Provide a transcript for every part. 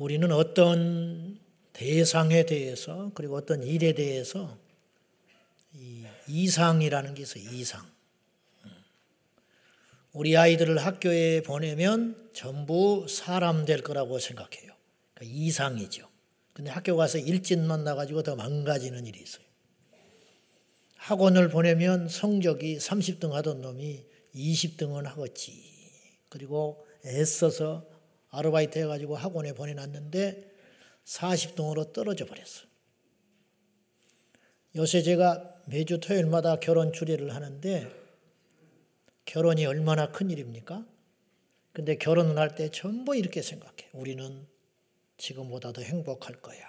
우리는 어떤 대상에 대해서 그리고 어떤 일에 대해서 이상이라는 게 있어요. 이상. 우리 아이들을 학교에 보내면 전부 사람 될 거라고 생각해요. 그러니까 이상이죠. 근데 학교 가서 일진 만 나가지고 더 망가지는 일이 있어요. 학원을 보내면 성적이 30등 하던 놈이 20등은 하겠지. 그리고 애써서 아르바이트 해가지고 학원에 보내놨는데 40등으로 떨어져 버렸어. 요새 제가 매주 토요일마다 결혼 주례를 하는데 결혼이 얼마나 큰 일입니까? 근데 결혼을 할 때 전부 이렇게 생각해. 우리는 지금보다 더 행복할 거야.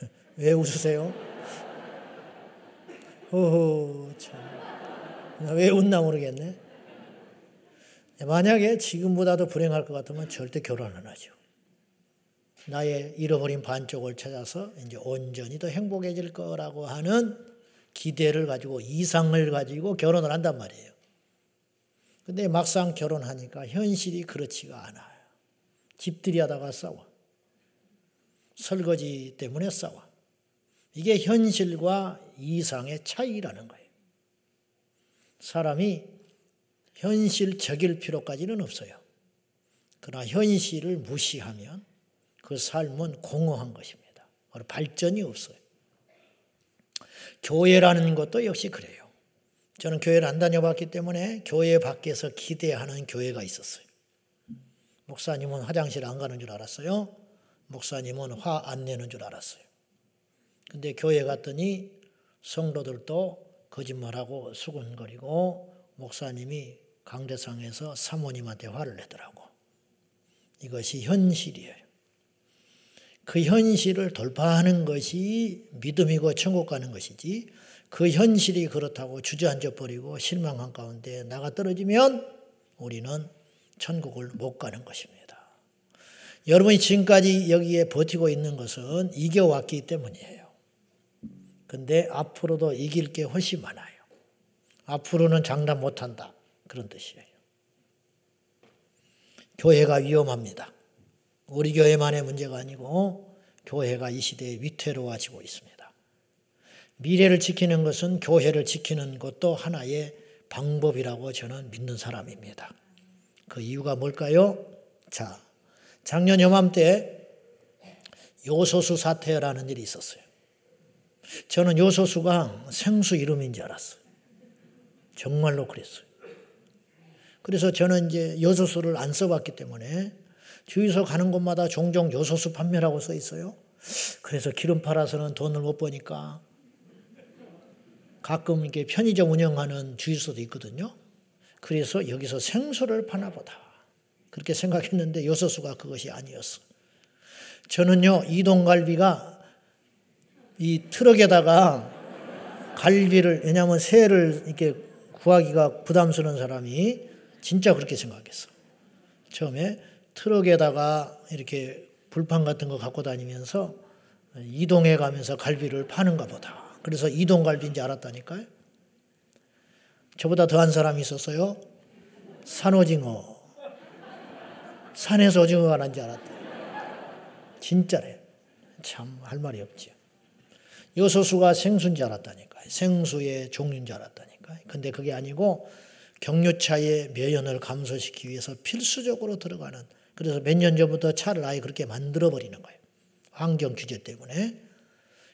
왜 웃으세요? 어허, 참. 왜 웃나 모르겠네. 만약에 지금보다도 불행할 것 같으면 절대 결혼 안 하죠. 나의 잃어버린 반쪽을 찾아서 이제 온전히 더 행복해질 거라고 하는 기대를 가지고 이상을 가지고 결혼을 한단 말이에요. 근데 막상 결혼하니까 현실이 그렇지가 않아요. 집들이 하다가 싸워. 설거지 때문에 싸워. 이게 현실과 이상의 차이라는 거예요. 사람이 현실적일 필요까지는 없어요. 그러나 현실을 무시하면 그 삶은 공허한 것입니다. 발전이 없어요. 교회라는 것도 역시 그래요. 저는 교회를 안 다녀봤기 때문에 교회 밖에서 기대하는 교회가 있었어요. 목사님은 화장실 안 가는 줄 알았어요. 목사님은 화 안 내는 줄 알았어요. 근데 교회 갔더니 성도들도 거짓말하고 수군거리고 목사님이 강대상에서 사모님한테 화를 내더라고. 이것이 현실이에요. 그 현실을 돌파하는 것이 믿음이고 천국 가는 것이지 그 현실이 그렇다고 주저앉아 버리고 실망한 가운데 나가 떨어지면 우리는 천국을 못 가는 것입니다. 여러분이 지금까지 여기에 버티고 있는 것은 이겨왔기 때문이에요. 근데 앞으로도 이길 게 훨씬 많아요. 앞으로는 장담 못한다. 그런 뜻이에요. 교회가 위험합니다. 우리 교회만의 문제가 아니고 교회가 이 시대에 위태로워지고 있습니다. 미래를 지키는 것은 교회를 지키는 것도 하나의 방법이라고 저는 믿는 사람입니다. 그 이유가 뭘까요? 자, 작년 요맘때 요소수 사태라는 일이 있었어요. 저는 요소수가 생수 이름인 줄 알았어요. 정말로 그랬어요. 그래서 저는 이제 요소수를 안 써봤기 때문에 주유소 가는 곳마다 종종 요소수 판매라고 써 있어요. 그래서 기름 팔아서는 돈을 못 버니까 가끔 이렇게 편의점 운영하는 주유소도 있거든요. 그래서 여기서 생수를 파나 보다. 그렇게 생각했는데 요소수가 그것이 아니었어. 저는요, 이동갈비가 이 트럭에다가 갈비를, 왜냐하면 새를 이렇게 구하기가 부담스러운 사람이 진짜 그렇게 생각했어. 처음에 트럭에다가 이렇게 불판 같은 거 갖고 다니면서 이동해 가면서 갈비를 파는가 보다. 그래서 이동갈비인지 알았다니까요. 저보다 더한 사람이 있었어요. 산오징어. 산에서 오징어가 난지 알았다. 진짜래. 참 할 말이 없지. 요소수가 생수인 줄 알았다니까요. 생수의 종류인 줄 알았다니까요. 근데 그게 아니고 경유차의 매연을 감소시키기 위해서 필수적으로 들어가는 그래서 몇 년 전부터 차를 아예 그렇게 만들어 버리는 거예요. 환경 규제 때문에.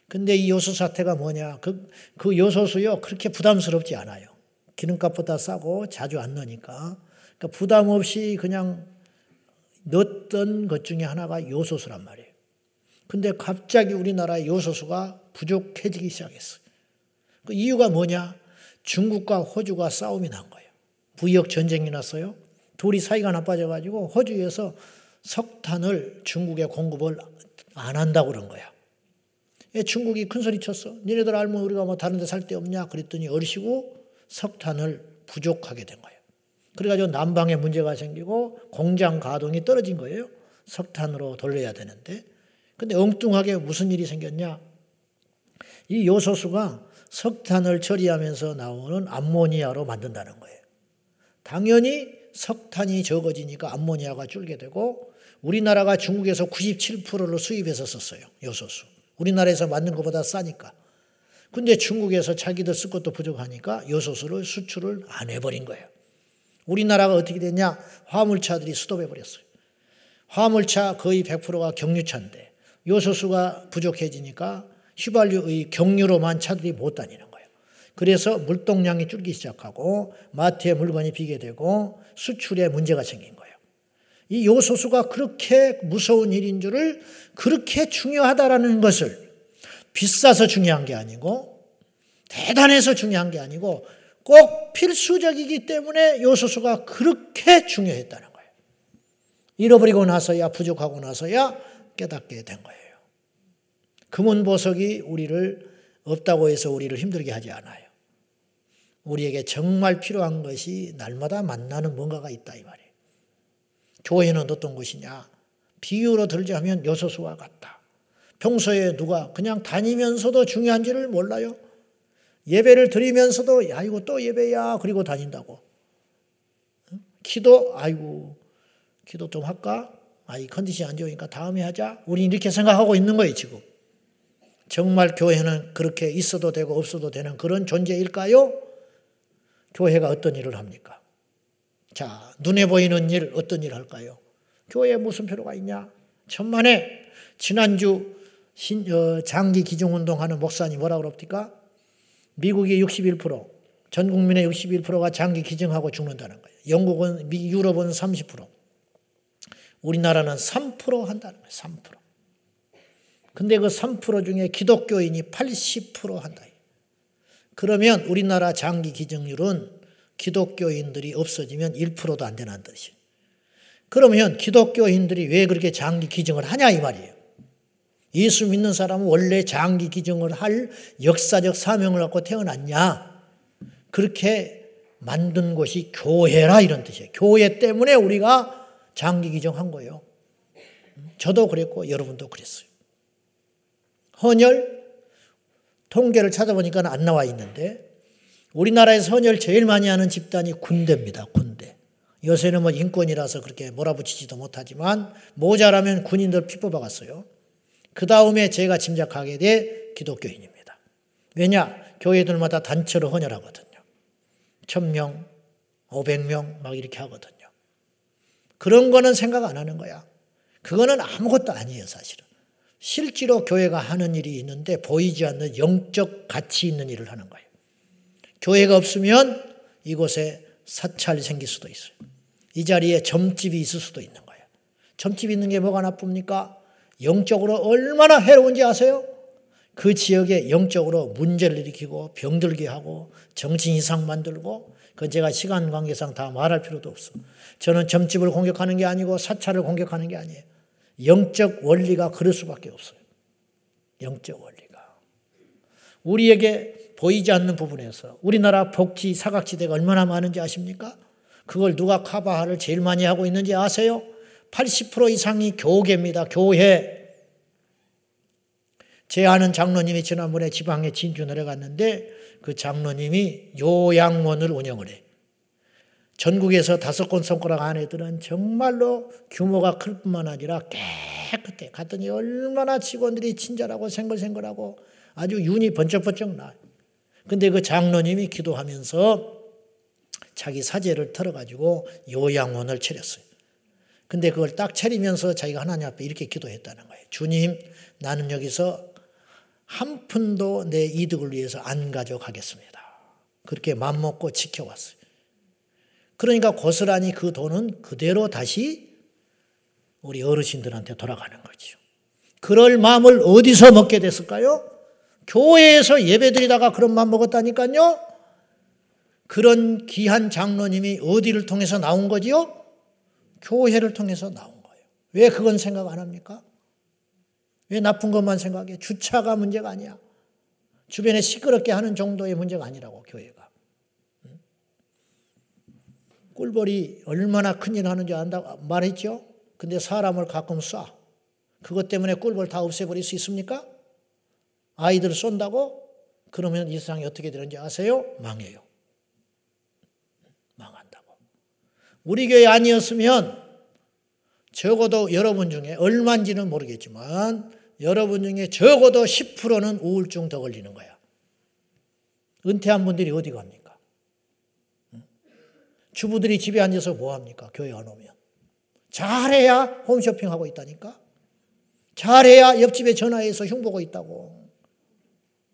근데 이 요소 사태가 뭐냐? 그, 그 요소수요, 그렇게 부담스럽지 않아요. 기름값보다 싸고 자주 안 넣으니까. 그러니까 부담 없이 그냥 넣었던 것 중에 하나가 요소수란 말이에요. 근데 갑자기 우리나라의 요소수가 부족해지기 시작했어요. 그 이유가 뭐냐? 중국과 호주가 싸움이 난 거예요. 부역 전쟁이 났어요. 둘이 사이가 나빠져가지고 호주에서 석탄을 중국에 공급을 안 한다고 그런 거야. 예, 중국이 큰 소리 쳤어. 니네들 알면 우리가 뭐 다른 데 살 데 없냐? 그랬더니 어르시고 석탄을 부족하게 된 거예요. 그래가지고 난방에 문제가 생기고 공장 가동이 떨어진 거예요. 석탄으로 돌려야 되는데. 근데 엉뚱하게 무슨 일이 생겼냐? 이 요소수가 석탄을 처리하면서 나오는 암모니아로 만든다는 거예요. 당연히 석탄이 적어지니까 암모니아가 줄게 되고 우리나라가 중국에서 97%를 수입해서 썼어요. 요소수. 우리나라에서 만든 것보다 싸니까. 근데 중국에서 자기들 쓸 것도 부족하니까 요소수를 수출을 안 해버린 거예요. 우리나라가 어떻게 됐냐? 화물차들이 수도해버렸어요. 화물차 거의 100%가 경유차인데 요소수가 부족해지니까 휘발유의 경유로만 차들이 못 다니는. 그래서 물동량이 줄기 시작하고 마트에 물건이 비게 되고 수출에 문제가 생긴 거예요. 이 요소수가 그렇게 무서운 일인 줄을 그렇게 중요하다라는 것을 비싸서 중요한 게 아니고 대단해서 중요한 게 아니고 꼭 필수적이기 때문에 요소수가 그렇게 중요했다는 거예요. 잃어버리고 나서야 부족하고 나서야 깨닫게 된 거예요. 금은 보석이 우리를 없다고 해서 우리를 힘들게 하지 않아요. 우리에게 정말 필요한 것이 날마다 만나는 뭔가가 있다 이 말이에요. 교회는 어떤 것이냐? 비유로 들자면 요소수와 같다. 평소에 누가 그냥 다니면서도 중요한지를 몰라요. 예배를 드리면서도 야 이거 또 예배야 그리고 다닌다고. 기도 아이고 기도 좀 할까? 아이 컨디션 안 좋으니까 다음에 하자. 우리 이렇게 생각하고 있는 거예요 지금. 정말 교회는 그렇게 있어도 되고 없어도 되는 그런 존재일까요? 교회가 어떤 일을 합니까? 자, 눈에 보이는 일, 어떤 일 할까요? 교회에 무슨 필요가 있냐? 천만에 지난주 신, 어, 장기 기증운동 하는 목사님 뭐라 그럽니까? 미국이 61%, 전 국민의 61%가 장기 기증하고 죽는다는 거예요. 영국은, 미, 유럽은 30%. 우리나라는 3% 한다는 거예요. 3%. 근데 그 3% 중에 기독교인이 80% 한다. 그러면 우리나라 장기 기증률은 기독교인들이 없어지면 1%도 안 되는 뜻이에요. 그러면 기독교인들이 왜 그렇게 장기 기증을 하냐 이 말이에요. 예수 믿는 사람은 원래 장기 기증을 할 역사적 사명을 갖고 태어났냐? 그렇게 만든 곳이 교회라 이런 뜻이에요. 교회 때문에 우리가 장기 기증한 거예요. 저도 그랬고 여러분도 그랬어요. 헌혈 통계를 찾아보니까 안 나와 있는데 우리나라에서 헌혈 제일 많이 하는 집단이 군대입니다. 군대. 요새는 뭐 인권이라서 그렇게 몰아붙이지도 못하지만 모자라면 군인들 피 뽑아갔어요. 그 다음에 제가 짐작하게 돼 기독교인입니다. 왜냐? 교회들마다 단체로 헌혈하거든요. 천명, 오백 명 막 이렇게 하거든요. 그런 거는 생각 안 하는 거야. 그거는 아무것도 아니에요, 사실은. 실제로 교회가 하는 일이 있는데 보이지 않는 영적 가치 있는 일을 하는 거예요. 교회가 없으면 이곳에 사찰이 생길 수도 있어요. 이 자리에 점집이 있을 수도 있는 거예요. 점집 있는 게 뭐가 나쁩니까? 영적으로 얼마나 해로운지 아세요? 그 지역에 영적으로 문제를 일으키고 병들게 하고 정신 이상 만들고 그건 제가 시간 관계상 다 말할 필요도 없어. 저는 점집을 공격하는 게 아니고 사찰을 공격하는 게 아니에요. 영적 원리가 그럴 수밖에 없어요. 영적 원리가. 우리에게 보이지 않는 부분에서 우리나라 복지 사각지대가 얼마나 많은지 아십니까? 그걸 누가 카바하를 제일 많이 하고 있는지 아세요? 80% 이상이 교계입니다. 교회. 제 아는 장로님이 지난번에 지방에 진주 내려갔는데 그 장로님이 요양원을 운영을 해. 전국에서 다섯 건 손가락 안에들은 정말로 규모가 클 뿐만 아니라 깨끗해. 갔더니 얼마나 직원들이 친절하고 생글생글하고 아주 윤이 번쩍번쩍 나. 근데 그 장로님이 기도하면서 자기 사제를 털어가지고 요양원을 차렸어요. 근데 그걸 딱 차리면서 자기가 하나님 앞에 이렇게 기도했다는 거예요. 주님, 나는 여기서 한 푼도 내 이득을 위해서 안 가져가겠습니다. 그렇게 맘먹고 지켜왔어요. 그러니까 고스란히 그 돈은 그대로 다시 우리 어르신들한테 돌아가는 거죠. 그럴 마음을 어디서 먹게 됐을까요? 교회에서 예배 드리다가 그런 마음 먹었다니까요? 그런 귀한 장로님이 어디를 통해서 나온 거지요? 교회를 통해서 나온 거예요. 왜 그건 생각 안 합니까? 왜 나쁜 것만 생각해? 주차가 문제가 아니야. 주변에 시끄럽게 하는 정도의 문제가 아니라고, 교회가. 꿀벌이 얼마나 큰일 하는지 안다 말했죠? 근데 사람을 가끔 쏴. 그것 때문에 꿀벌 다 없애버릴 수 있습니까? 아이들을 쏜다고? 그러면 이 세상이 어떻게 되는지 아세요? 망해요. 망한다고. 우리 교회 아니었으면 적어도 여러분 중에 얼마인지는 모르겠지만 여러분 중에 적어도 10%는 우울증 더 걸리는 거야. 은퇴한 분들이 어디 갑니까? 주부들이 집에 앉아서 뭐 합니까? 교회 안 오면. 잘해야 홈쇼핑하고 있다니까? 잘해야 옆집에 전화해서 흉보고 있다고.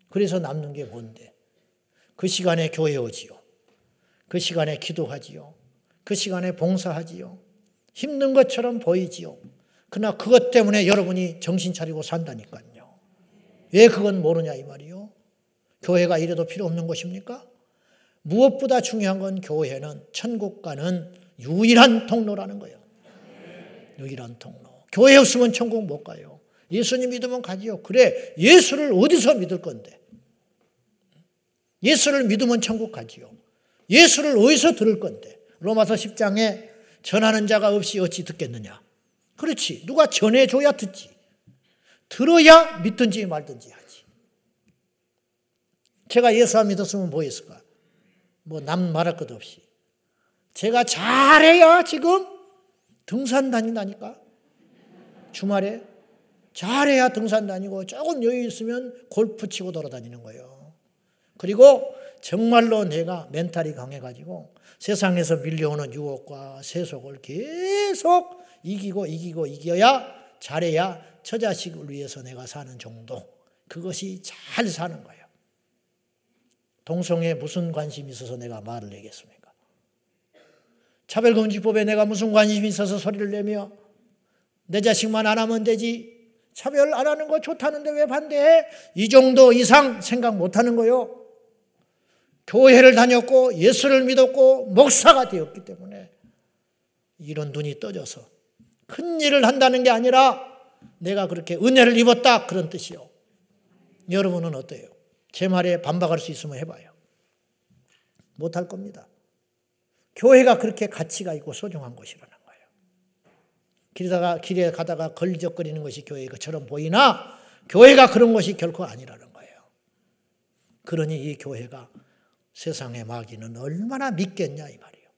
그래서 남는 게 뭔데? 그 시간에 교회 오지요. 그 시간에 기도하지요. 그 시간에 봉사하지요. 힘든 것처럼 보이지요. 그러나 그것 때문에 여러분이 정신 차리고 산다니까요. 왜 그건 모르냐 이 말이요. 교회가 이래도 필요 없는 것입니까? 무엇보다 중요한 건 교회는 천국 가는 유일한 통로라는 거예요. 유일한 통로. 교회 없으면 천국 못 가요. 예수님 믿으면 가지요. 그래, 예수를 어디서 믿을 건데? 예수를 믿으면 천국 가지요. 예수를 어디서 들을 건데? 로마서 10장에 전하는 자가 없이 어찌 듣겠느냐? 그렇지. 누가 전해줘야 듣지. 들어야 믿든지 말든지 하지. 제가 예수 안 믿었으면 뭐 했을까? 뭐 남 말할 것 없이. 제가 잘해야 지금 등산 다닌다니까. 주말에. 잘해야 등산 다니고 조금 여유 있으면 골프 치고 돌아다니는 거예요. 그리고 정말로 내가 멘탈이 강해가지고 세상에서 밀려오는 유혹과 세속을 계속 이기고 이기고 이겨야 잘해야 처자식을 위해서 내가 사는 정도. 그것이 잘 사는 거예요. 동성에 무슨 관심이 있어서 내가 말을 내겠습니까? 차별금지법에 내가 무슨 관심이 있어서 소리를 내며 내 자식만 안 하면 되지. 차별 안 하는 거 좋다는데 왜 반대해? 이 정도 이상 생각 못 하는 거요. 교회를 다녔고 예수를 믿었고 목사가 되었기 때문에 이런 눈이 떠져서 큰 일을 한다는 게 아니라 내가 그렇게 은혜를 입었다 그런 뜻이요. 여러분은 어때요? 제 말에 반박할 수 있으면 해봐요. 못할 겁니다. 교회가 그렇게 가치가 있고 소중한 곳이라는 거예요. 길다가 길에 가다가 걸리적거리는 것이 교회처럼 보이나 교회가 그런 것이 결코 아니라는 거예요. 그러니 이 교회가 세상의 마귀는 얼마나 믿겠냐 이 말이에요.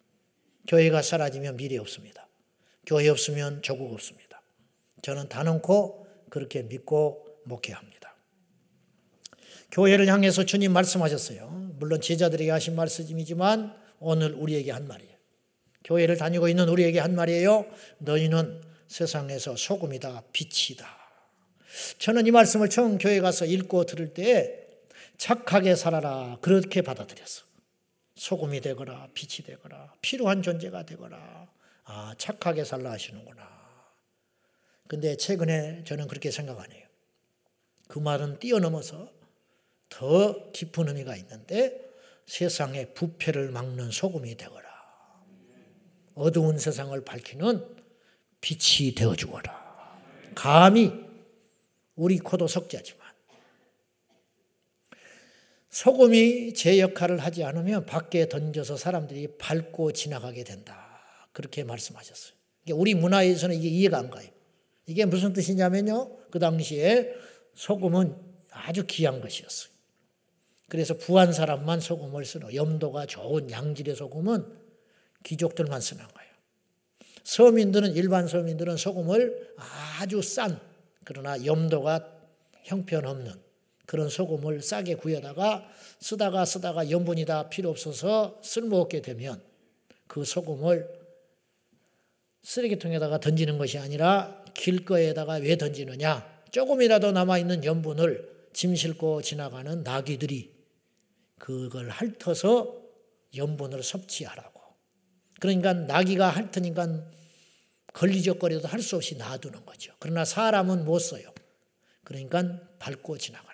교회가 사라지면 미래 없습니다. 교회 없으면 조국 없습니다. 저는 단언코 그렇게 믿고 목회합니다. 교회를 향해서 주님 말씀하셨어요. 물론 제자들에게 하신 말씀이지만 오늘 우리에게 한 말이에요. 교회를 다니고 있는 우리에게 한 말이에요. 너희는 세상에서 소금이다, 빛이다. 저는 이 말씀을 처음 교회 가서 읽고 들을 때 착하게 살아라. 그렇게 받아들였어. 소금이 되거라, 빛이 되거라, 필요한 존재가 되거라. 아, 착하게 살라 하시는구나. 근데 최근에 저는 그렇게 생각 안 해요. 그 말은 뛰어넘어서 더 깊은 의미가 있는데 세상의 부패를 막는 소금이 되거라. 어두운 세상을 밝히는 빛이 되어 주거라. 감히 우리 코도 석자지만 소금이 제 역할을 하지 않으면 밖에 던져서 사람들이 밟고 지나가게 된다. 그렇게 말씀하셨어요. 우리 문화에서는 이게 이해가 안 가요. 이게 무슨 뜻이냐면요. 그 당시에 소금은 아주 귀한 것이었어요. 그래서 부한 사람만 소금을 쓰는 염도가 좋은 양질의 소금은 귀족들만 쓰는 거예요. 서민들은 일반 서민들은 소금을 아주 싼 그러나 염도가 형편없는 그런 소금을 싸게 구해다가 쓰다가 쓰다가 염분이 다 필요 없어서 쓸모없게 되면 그 소금을 쓰레기통에다가 던지는 것이 아니라 길거리에다가 왜 던지느냐? 조금이라도 남아있는 염분을 짐 싣고 지나가는 나귀들이 그걸 핥아서 염분을 섭취하라고. 그러니까 나귀가 핥으니까 걸리적거려도 할 수 없이 놔두는 거죠. 그러나 사람은 못 써요. 그러니까 밟고 지나가.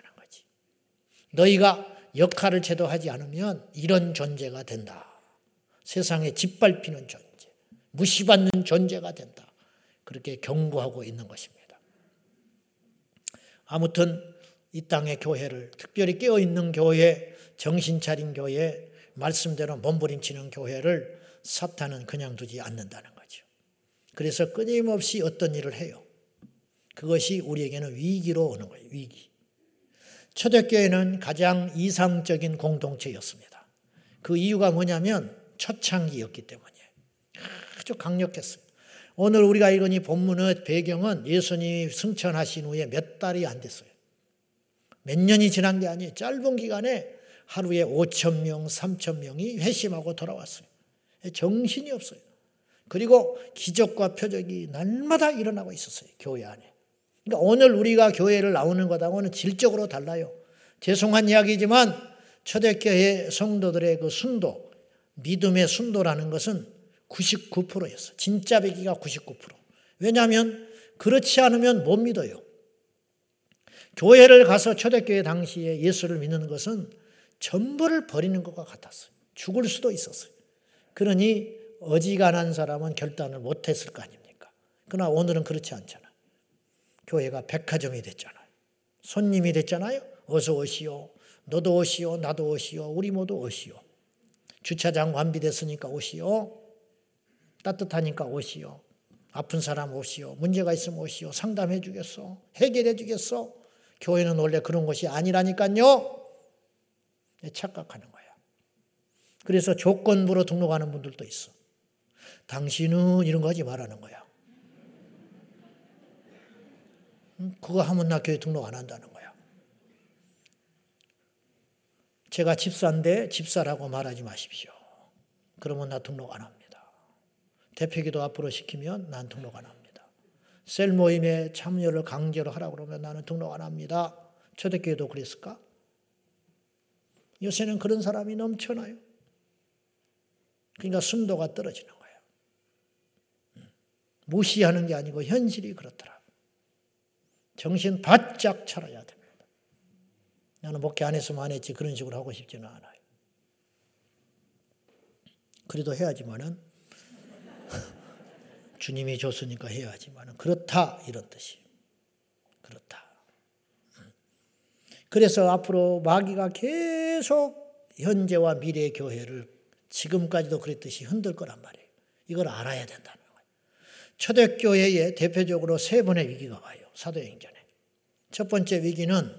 너희가 역할을 제도 하지 않으면 이런 존재가 된다. 세상에 짓밟히는 존재, 무시받는 존재가 된다. 그렇게 경고하고 있는 것입니다. 아무튼 이 땅의 교회를 특별히 깨어 있는 교회, 정신 차린 교회, 말씀대로 몸부림치는 교회를 사탄은 그냥 두지 않는다는 거죠. 그래서 끊임없이 어떤 일을 해요. 그것이 우리에게는 위기로 오는 거예요. 위기. 초대교회는 가장 이상적인 공동체였습니다. 그 이유가 뭐냐면 초창기였기 때문이에요. 아주 강력했어요. 오늘 우리가 읽은 이 본문의 배경은 예수님이 승천하신 후에 몇 달이 안 됐어요. 몇 년이 지난 게 아니에요. 짧은 기간에 하루에 5천 명, 3천 명이 회심하고 돌아왔어요. 정신이 없어요. 그리고 기적과 표적이 날마다 일어나고 있었어요. 교회 안에. 그러니까 오늘 우리가 교회를 나오는 것하고는 질적으로 달라요. 죄송한 이야기지만 초대교회 성도들의 그 순도, 믿음의 순도라는 것은 99%였어. 진짜 배기가 99%. 왜냐하면 그렇지 않으면 못 믿어요. 교회를 가서 초대교회 당시에 예수를 믿는 것은 전부를 버리는 것과 같았어요. 죽을 수도 있었어요. 그러니 어지간한 사람은 결단을 못했을 거 아닙니까? 그러나 오늘은 그렇지 않잖아요. 교회가 백화점이 됐잖아요. 손님이 됐잖아요. 어서 오시오. 너도 오시오. 나도 오시오. 우리 모두 오시오. 주차장 완비됐으니까 오시오. 따뜻하니까 오시오. 아픈 사람 오시오. 문제가 있으면 오시오. 상담해 주겠어. 해결해 주겠어. 교회는 원래 그런 것이 아니라니까요. 착각하는 거야. 그래서 조건부로 등록하는 분들도 있어. 당신은 이런 거 하지 말라는 거야. 그거 하면 나 교회 등록 안 한다는 거야. 제가 집사인데 집사라고 말하지 마십시오. 그러면 나 등록 안 합니다. 대표기도 앞으로 시키면 난 등록 안 합니다. 셀 모임에 참여를 강제로 하라고 그러면 나는 등록 안 합니다. 초대교회도 그랬을까? 요새는 그런 사람이 넘쳐나요. 그러니까 순도가 떨어지는 거예요. 음. 무시하는 게 아니고 현실이 그렇더라. 정신 바짝 차려야 됩니다. 나는 목회 안 했으면 안 했지 그런 식으로 하고 싶지는 않아요. 그래도 해야지만은 주님이 줬으니까 해야지만은 그렇다 이런 뜻이 그렇다. 음. 그래서 앞으로 마귀가 계속 현재와 미래의 교회를 지금까지도 그랬듯이 흔들 거란 말이에요. 이걸 알아야 된다는 거예요. 초대교회에 대표적으로 세 번의 위기가 와요. 사도행전에. 첫 번째 위기는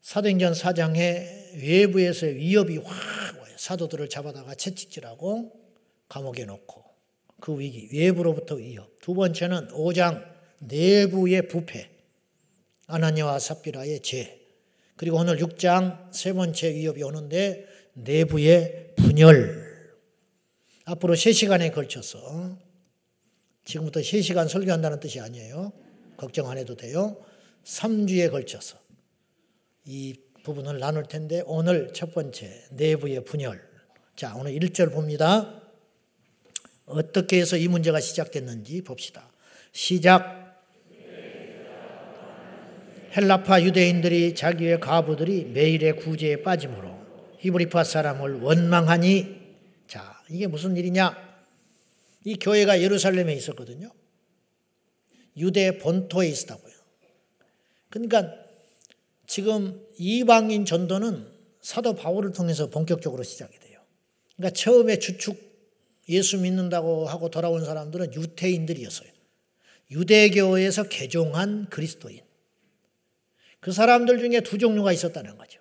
사도행전 4장에 외부에서 위협이 확 와요. 사도들을 잡아다가 채찍질하고 감옥에 놓고 그 위기, 외부로부터 위협. 두 번째는 5장 내부의 부패, 아나니와 삽비라의 죄. 그리고 오늘 6장 세 번째 위협이 오는데 내부의 분열. 앞으로 3시간에 걸쳐서 지금부터 3시간 설교한다는 뜻이 아니에요. 걱정 안 해도 돼요. 3주에 걸쳐서 이 부분을 나눌 텐데 오늘 첫 번째 내부의 분열. 자, 오늘 1절 봅니다. 어떻게 해서 이 문제가 시작됐는지 봅시다. 시작. 헬라파 유대인들이 자기의 가부들이 매일의 구제에 빠짐으로 히브리파 사람을 원망하니 자 이게 무슨 일이냐? 이 교회가 예루살렘에 있었거든요. 유대 본토에 있다고요. 그러니까 지금 이방인 전도는 사도 바울을 통해서 본격적으로 시작이 돼요. 그러니까 처음에 주축 예수 믿는다고 하고 돌아온 사람들은 유태인들이었어요. 유대교에서 개종한 그리스도인 그 사람들 중에 두 종류가 있었다는 거죠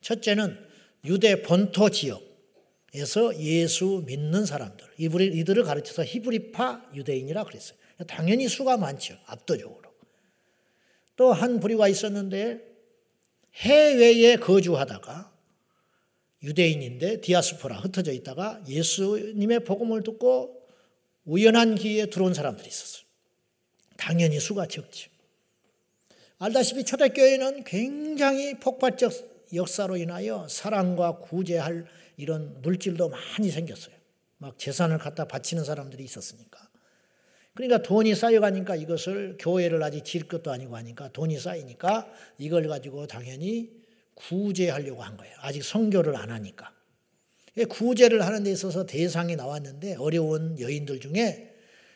첫째는 유대 본토 지역에서 예수 믿는 사람들, 이들을 가르쳐서 히브리파 유대인이라 그랬어요. 당연히 수가 많죠. 압도적으로. 또 한 부류가 있었는데 해외에 거주하다가 유대인인데 디아스포라 흩어져 있다가 예수님의 복음을 듣고 우연한 기회에 들어온 사람들이 있었어요. 당연히 수가 적죠. 알다시피 초대교회는 굉장히 폭발적 역사로 인하여 사랑과 구제할 이런 물질도 많이 생겼어요. 막 재산을 갖다 바치는 사람들이 있었으니까. 그러니까 돈이 쌓여가니까 이것을 교회를 아직 지을 것도 아니고 하니까 돈이 쌓이니까 이걸 가지고 당연히 구제하려고 한 거예요. 아직 성교를 안 하니까. 구제를 하는 데 있어서 대상이 나왔는데 어려운 여인들 중에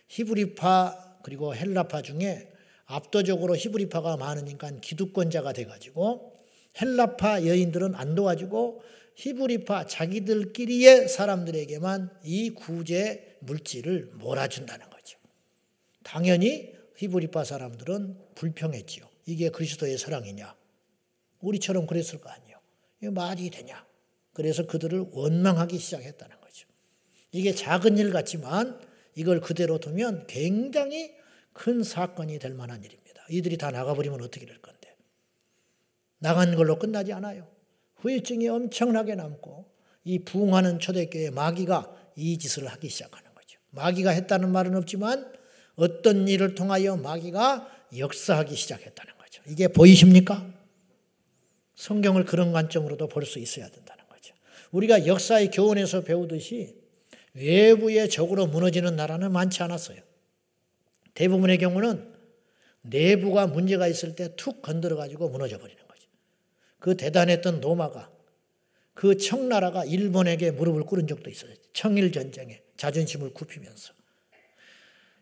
히브리파 그리고 헬라파 중에 압도적으로 히브리파가 많으니까 기득권자가 돼가지고 헬라파 여인들은 안 도와주고 히브리파 자기들끼리의 사람들에게만 이 구제 물질을 몰아준다는 거죠. 당연히 히브리파 사람들은 불평했지요. 이게 그리스도의 사랑이냐? 우리처럼 그랬을 거 아니에요. 이게 말이 되냐? 그래서 그들을 원망하기 시작했다는 거죠. 이게 작은 일 같지만 이걸 그대로 두면 굉장히 큰 사건이 될 만한 일입니다. 이들이 다 나가버리면 어떻게 될 건데. 나간 걸로 끝나지 않아요. 후유증이 엄청나게 남고 이 부흥하는 초대교회 마귀가 이 짓을 하기 시작하는 거죠. 마귀가 했다는 말은 없지만 어떤 일을 통하여 마귀가 역사하기 시작했다는 거죠. 이게 보이십니까? 성경을 그런 관점으로도 볼 수 있어야 된다는 거죠. 우리가 역사의 교훈에서 배우듯이 외부의 적으로 무너지는 나라는 많지 않았어요. 대부분의 경우는 내부가 문제가 있을 때 툭 건드려 가지고 무너져 버리는 거죠. 그 대단했던 로마가 그 청나라가 일본에게 무릎을 꿇은 적도 있어요. 청일 전쟁에 자존심을 굽히면서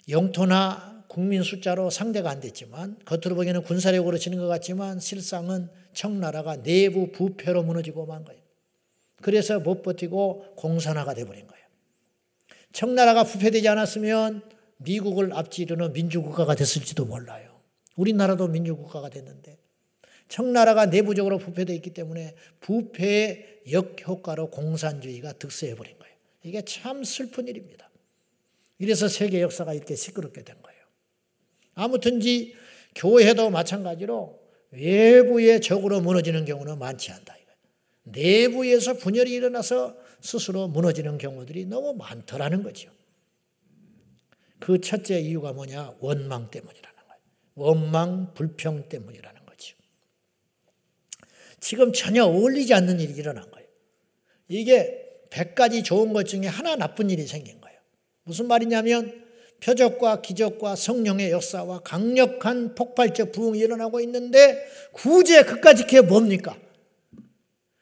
영토나 국민 숫자로 상대가 안 됐지만 겉으로 보기에는 군사력으로 지는 것 같지만 실상은 청나라가 내부 부패로 무너지고 만 거예요. 그래서 못 버티고 공산화가 돼버린 거예요. 청나라가 부패되지 않았으면 미국을 앞지르는 민주국가가 됐을지도 몰라요. 우리나라도 민주국가가 됐는데 청나라가 내부적으로 부패되어 있기 때문에 부패의 역효과로 공산주의가 득세해버린 거예요. 이게 참 슬픈 일입니다. 이래서 세계 역사가 이렇게 시끄럽게 된 거예요. 아무튼지 교회도 마찬가지로 외부의 적으로 무너지는 경우는 많지 않다. 내부에서 분열이 일어나서 스스로 무너지는 경우들이 너무 많더라는 거죠. 그 첫째 이유가 뭐냐? 원망 때문이라는 거예요. 원망, 불평 때문이라는 거죠. 지금 전혀 어울리지 않는 일이 일어난 거예요. 이게 100가지 좋은 것 중에 하나 나쁜 일이 생긴 거예요. 무슨 말이냐면 표적과 기적과 성령의 역사와 강력한 폭발적 부흥이 일어나고 있는데 구제 그까지 그게 뭡니까?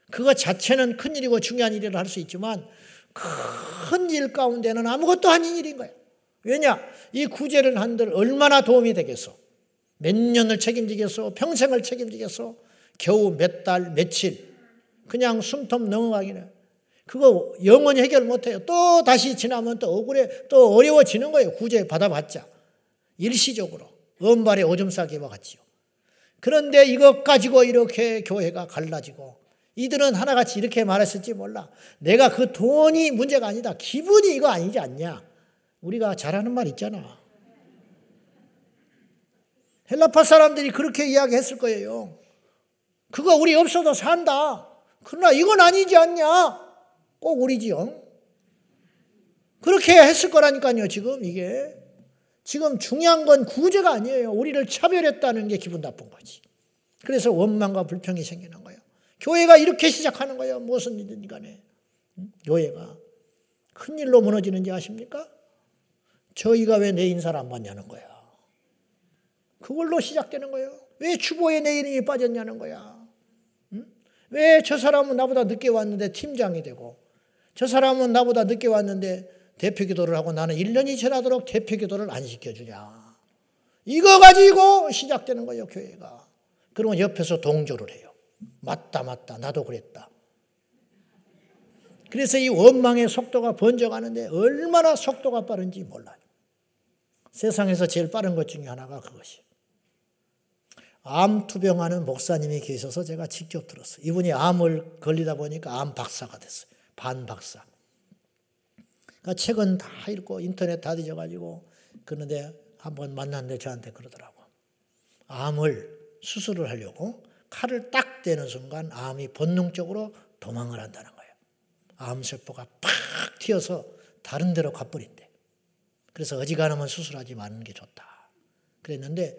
그거 자체는 큰 일이고 중요한 일이라 할 수 있지만 큰 일 가운데는 아무것도 아닌 일인 거예요. 왜냐? 이 구제를 한들 얼마나 도움이 되겠어? 몇 년을 책임지겠어? 평생을 책임지겠어? 겨우 몇 달, 며칠. 그냥 숨통 넘어가기는. 그거 영원히 해결 못 해요. 또 다시 지나면 또 억울해, 또 어려워지는 거예요. 구제 받아봤자. 일시적으로. 은발의 오줌 싸기와 같지요. 그런데 이것 가지고 이렇게 교회가 갈라지고 이들은 하나같이 이렇게 말했을지 몰라. 내가 그 돈이 문제가 아니다. 기분이 이거 아니지 않냐. 우리가 잘하는 말 있잖아. 헬라파 사람들이 그렇게 이야기했을 거예요. 그거 우리 없어도 산다. 그러나 이건 아니지 않냐? 꼭 우리지요. 그렇게 했을 거라니까요, 지금 이게. 지금 중요한 건 구제가 아니에요. 우리를 차별했다는 게 기분 나쁜 거지. 그래서 원망과 불평이 생기는 거예요. 교회가 이렇게 시작하는 거예요. 무슨 일든 간에. 교회가. 큰 일로 무너지는지 아십니까? 저희가 왜 내 인사를 안 받냐는 거야. 그걸로 시작되는 거예요. 왜 주보에 내 이름이 빠졌냐는 거야. 왜저 사람은 나보다 늦게 왔는데 팀장이 되고, 저 사람은 나보다 늦게 왔는데 대표 기도를 하고 나는 1년이 지나도록 대표 기도를 안 시켜주냐. 이거 가지고 시작되는 거예요, 교회가. 그러면 옆에서 동조를 해요. 맞다, 맞다. 나도 그랬다. 그래서 이 원망의 속도가 번져가는데 얼마나 속도가 빠른지 몰라요. 세상에서 제일 빠른 것 중에 하나가 그것이. 암 투병하는 목사님이 계셔서 제가 직접 들었어요. 이분이 암을 걸리다 보니까 암 박사가 됐어요. 반 박사. 그러니까 책은 다 읽고 인터넷 다 뒤져가지고 그런데 한번 만났는데 저한테 그러더라고. 암을 수술을 하려고 칼을 딱 대는 순간 암이 본능적으로 도망을 한다는 거예요. 암세포가 팍 튀어서 다른 데로 가버린대. 그래서 어지간하면 수술하지 마는 게 좋다. 그랬는데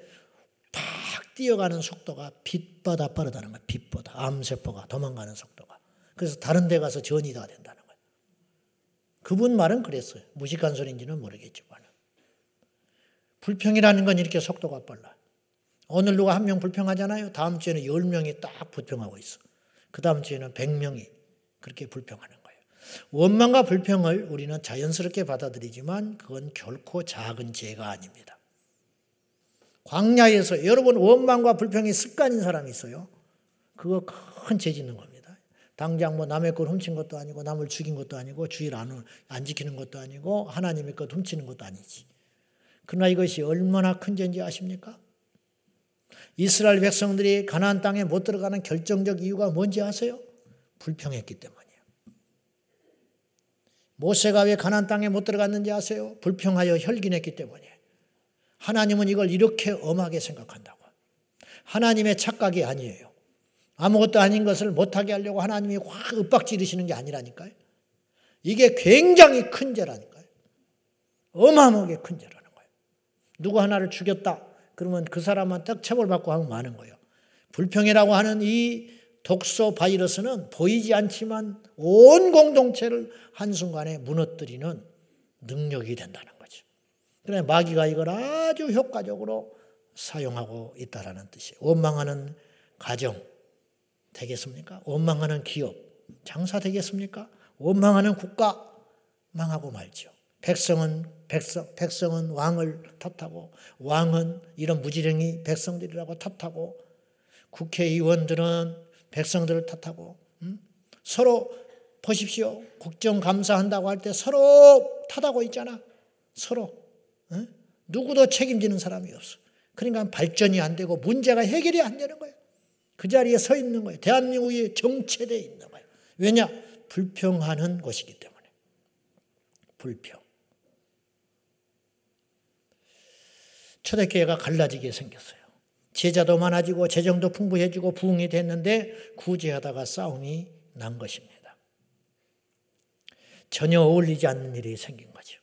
팍 뛰어가는 속도가 빛보다 빠르다는 거예요. 빛보다. 암세포가 도망가는 속도가. 그래서 다른 데 가서 전이 다 된다는 거예요. 그분 말은 그랬어요. 무식한 소리인지는 모르겠지만. 불평이라는 건 이렇게 속도가 빨라. 오늘 누가 한 명 불평하잖아요. 다음 주에는 열 명이 딱 불평하고 있어. 그 다음 주에는 백 명이 그렇게 불평하는 거예요. 원망과 불평을 우리는 자연스럽게 받아들이지만 그건 결코 작은 죄가 아닙니다. 광야에서 여러분 원망과 불평이 습관인 사람이 있어요. 그거 큰 죄 짓는 겁니다. 당장 뭐 남의 걸 훔친 것도 아니고 남을 죽인 것도 아니고 주일 안, 안 지키는 것도 아니고 하나님의 것 훔치는 것도 아니지. 그러나 이것이 얼마나 큰 죄인지 아십니까? 이스라엘 백성들이 가나안 땅에 못 들어가는 결정적 이유가 뭔지 아세요? 불평했기 때문이에요. 모세가 왜 가나안 땅에 못 들어갔는지 아세요? 불평하여 혈긴했기 때문에. 하나님은 이걸 이렇게 엄하게 생각한다고. 하나님의 착각이 아니에요. 아무것도 아닌 것을 못하게 하려고 하나님이 확 윽박지르시는 게 아니라니까요. 이게 굉장히 큰 죄라니까요. 어마어마하게 큰 죄라는 거예요. 누구 하나를 죽였다. 그러면 그 사람만 딱 처벌받고 하면 많은 거예요. 불평이라고 하는 이 독소 바이러스는 보이지 않지만 온 공동체를 한순간에 무너뜨리는 능력이 된다는 거죠. 그래 마귀가 이걸 아주 효과적으로 사용하고 있다라는 뜻이에요. 원망하는 가정 되겠습니까? 원망하는 기업 장사 되겠습니까? 원망하는 국가 망하고 말죠. 백성은 백성 백성은 왕을 탓하고 왕은 이런 무지랭이 백성들이라고 탓하고 국회의원들은 백성들을 탓하고 음? 서로 보십시오. 국정 감사한다고 할 때 서로 탓하고 있잖아. 서로 어? 누구도 책임지는 사람이 없어. 그러니까 발전이 안 되고 문제가 해결이 안 되는 거예요. 그 자리에 서 있는 거예요. 대한민국이 정체되어 있는 거예요. 왜냐? 불평하는 것이기 때문에. 불평. 초대교회가 갈라지게 생겼어요. 제자도 많아지고 재정도 풍부해지고 부흥이 됐는데 구제하다가 싸움이 난 것입니다. 전혀 어울리지 않는 일이 생긴 거죠.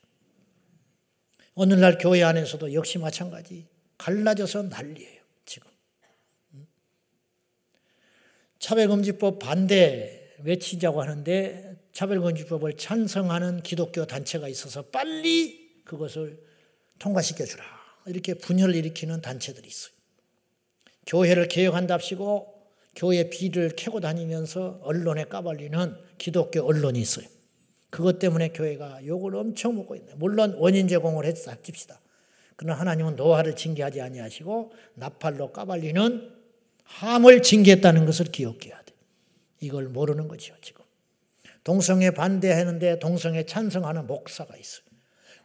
오늘날 교회 안에서도 역시 마찬가지 갈라져서 난리예요. 지금 차별금지법 반대 외치자고 하는데 차별금지법을 찬성하는 기독교 단체가 있어서 빨리 그것을 통과시켜 주라 이렇게 분열을 일으키는 단체들이 있어요. 교회를 개혁한답시고 교회 비를 캐고 다니면서 언론에 까발리는 기독교 언론이 있어요. 그것 때문에 교회가 욕을 엄청 먹고 있네. 물론 원인 제공을 했다 칩시다. 그러나 하나님은 노아를 징계하지 아니하시고 나팔로 까발리는 함을 징계했다는 것을 기억해야 돼. 이걸 모르는 거죠, 지금. 동성애 반대하는데 동성애 찬성하는 목사가 있어요.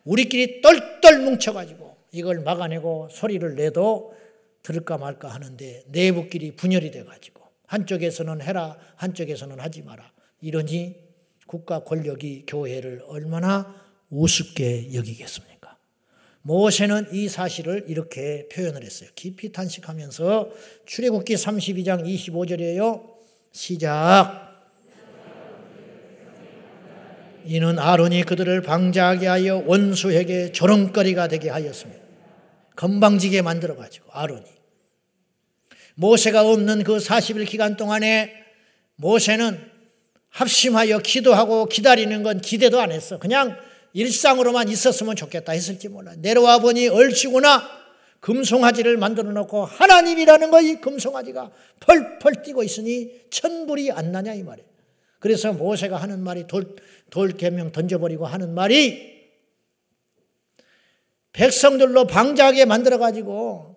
우리끼리 똘똘 뭉쳐가지고 이걸 막아내고 소리를 내도 들을까 말까 하는데 내부끼리 분열이 돼가지고 한쪽에서는 해라 한쪽에서는 하지 마라 이러니 국가 권력이 교회를 얼마나 우습게 여기겠습니까? 모세는 이 사실을 이렇게 표현을 했어요. 깊이 탄식하면서 출애굽기 32장 25절이에요. 시작. 이는 아론이 그들을 방자하게 하여 원수에게 조롱거리가 되게 하였습니다. 건방지게 만들어 가지고 아론이 모세가 없는 그 40일 기간 동안에 모세는 합심하여 기도하고 기다리는 건 기대도 안 했어. 그냥 일상으로만 있었으면 좋겠다 했을지 몰라. 내려와 보니 얼씨구나 금송아지를 만들어 놓고 하나님이라는 거 이 금송아지가 펄펄 뛰고 있으니 천불이 안 나냐 이 말이에요. 그래서 모세가 하는 말이 돌, 돌 개명 던져버리고 하는 말이 백성들로 방자하게 만들어가지고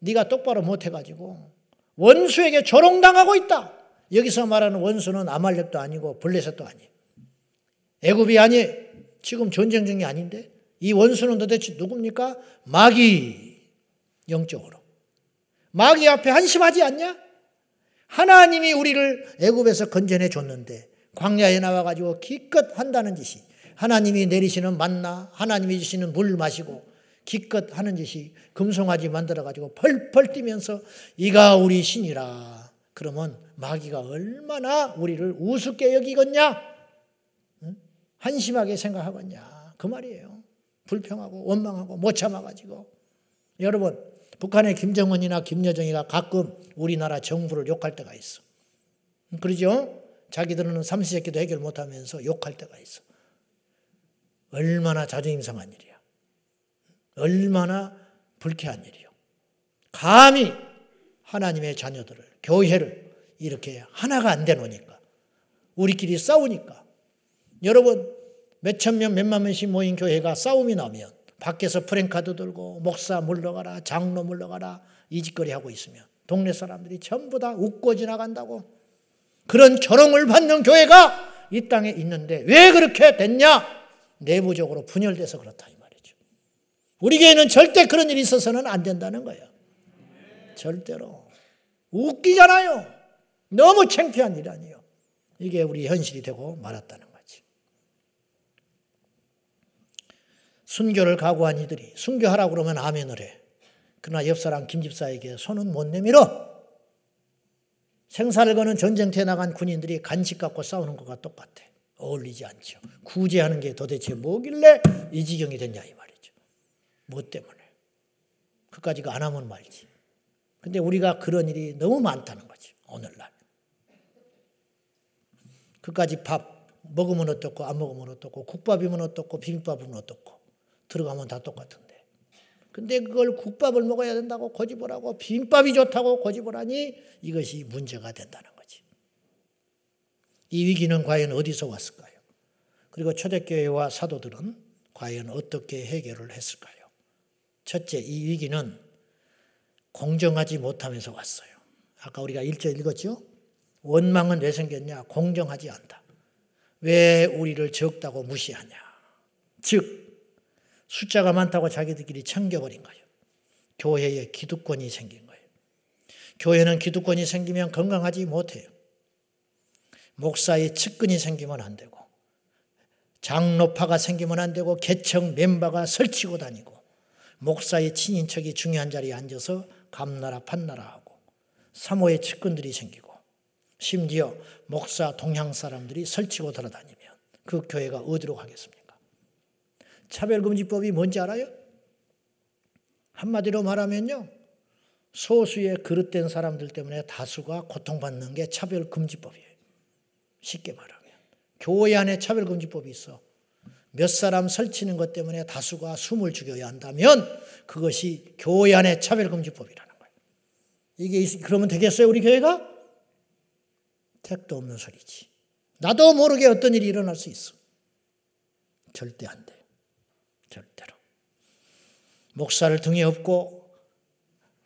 네가 똑바로 못해가지고 원수에게 조롱당하고 있다. 여기서 말하는 원수는 아말렉도 아니고 블레셋도 아니에요. 애굽이 아니에요. 지금 전쟁 중이 아닌데 이 원수는 도대체 누굽니까? 마귀 영적으로. 마귀 앞에 한심하지 않냐? 하나님이 우리를 애굽에서 건져내 줬는데 광야에 나와 가지고 기껏 한다는 짓이 하나님이 내리시는 만나, 하나님이 주시는 물 마시고 기껏 하는 짓이 금송아지 만들어가지고 펄펄 뛰면서 이가 우리 신이라. 그러면 마귀가 얼마나 우리를 우습게 여기겠냐? 한심하게 생각하겠냐? 그 말이에요. 불평하고 원망하고 못 참아가지고. 여러분, 북한의 김정은이나 김여정이가 가끔 우리나라 정부를 욕할 때가 있어. 그러죠? 자기들은 삼시세끼도 해결 못하면서 욕할 때가 있어. 얼마나 자존심 상한 일이야. 얼마나 불쾌한 일이요. 감히 하나님의 자녀들을, 교회를 이렇게 하나가 안 되노니까. 우리끼리 싸우니까. 여러분, 몇천 명, 몇만 명씩 모인 교회가 싸움이 나면 밖에서 프랭카드 들고 목사 물러가라, 장로 물러가라 이 짓거리 하고 있으면 동네 사람들이 전부 다 웃고 지나간다고. 그런 조롱을 받는 교회가 이 땅에 있는데 왜 그렇게 됐냐? 내부적으로 분열돼서 그렇다. 우리 교회는 절대 그런 일이 있어서는 안 된다는 거예요. 절대로. 웃기잖아요. 너무 창피한 일 아니에요. 이게 우리 현실이 되고 말았다는 거지. 순교를 각오한 이들이 순교하라고 그러면 아멘을 해. 그러나 옆 사람 김집사에게 손은 못 내밀어. 생사를 거는 전쟁터에 나간 군인들이 간식 갖고 싸우는 것과 똑같아. 어울리지 않죠. 구제하는 게 도대체 뭐길래 이 지경이 됐냐 이 말이 죠. 뭐 때문에. 그까지가 안 하면 말지. 근데 우리가 그런 일이 너무 많다는 거지. 오늘날. 그까지 밥 먹으면 어떻고 안 먹으면 어떻고 국밥이면 어떻고 비빔밥이면 어떻고 들어가면 다 똑같은데. 근데 그걸 국밥을 먹어야 된다고 고집을 하고 비빔밥이 좋다고 고집을 하니 이것이 문제가 된다는 거지. 이 위기는 과연 어디서 왔을까요? 그리고 초대교회와 사도들은 과연 어떻게 해결을 했을까요? 첫째, 이 위기는 공정하지 못하면서 왔어요. 아까 우리가 1절 읽었죠? 원망은 왜 생겼냐? 공정하지 않다. 왜 우리를 적다고 무시하냐? 즉, 숫자가 많다고 자기들끼리 챙겨버린 거예요. 교회에 기득권이 생긴 거예요. 교회는 기득권이 생기면 건강하지 못해요. 목사의 측근이 생기면 안 되고, 장로파가 생기면 안 되고, 개척 멤버가 설치고 다니고, 목사의 친인척이 중요한 자리에 앉아서 감나라 판나라 하고, 사모의 측근들이 생기고, 심지어 목사 동향 사람들이 설치고 돌아다니면 그 교회가 어디로 가겠습니까? 차별금지법이 뭔지 알아요? 한마디로 말하면요. 소수의 그릇된 사람들 때문에 다수가 고통받는 게 차별금지법이에요. 쉽게 말하면. 교회 안에 차별금지법이 있어. 몇 사람 설치는 것 때문에 다수가 숨을 죽여야 한다면 그것이 교회 안에 차별금지법이라는 거예요. 이게 그러면 되겠어요, 우리 교회가? 택도 없는 소리지. 나도 모르게 어떤 일이 일어날 수 있어. 절대 안 돼. 절대로. 목사를 등에 업고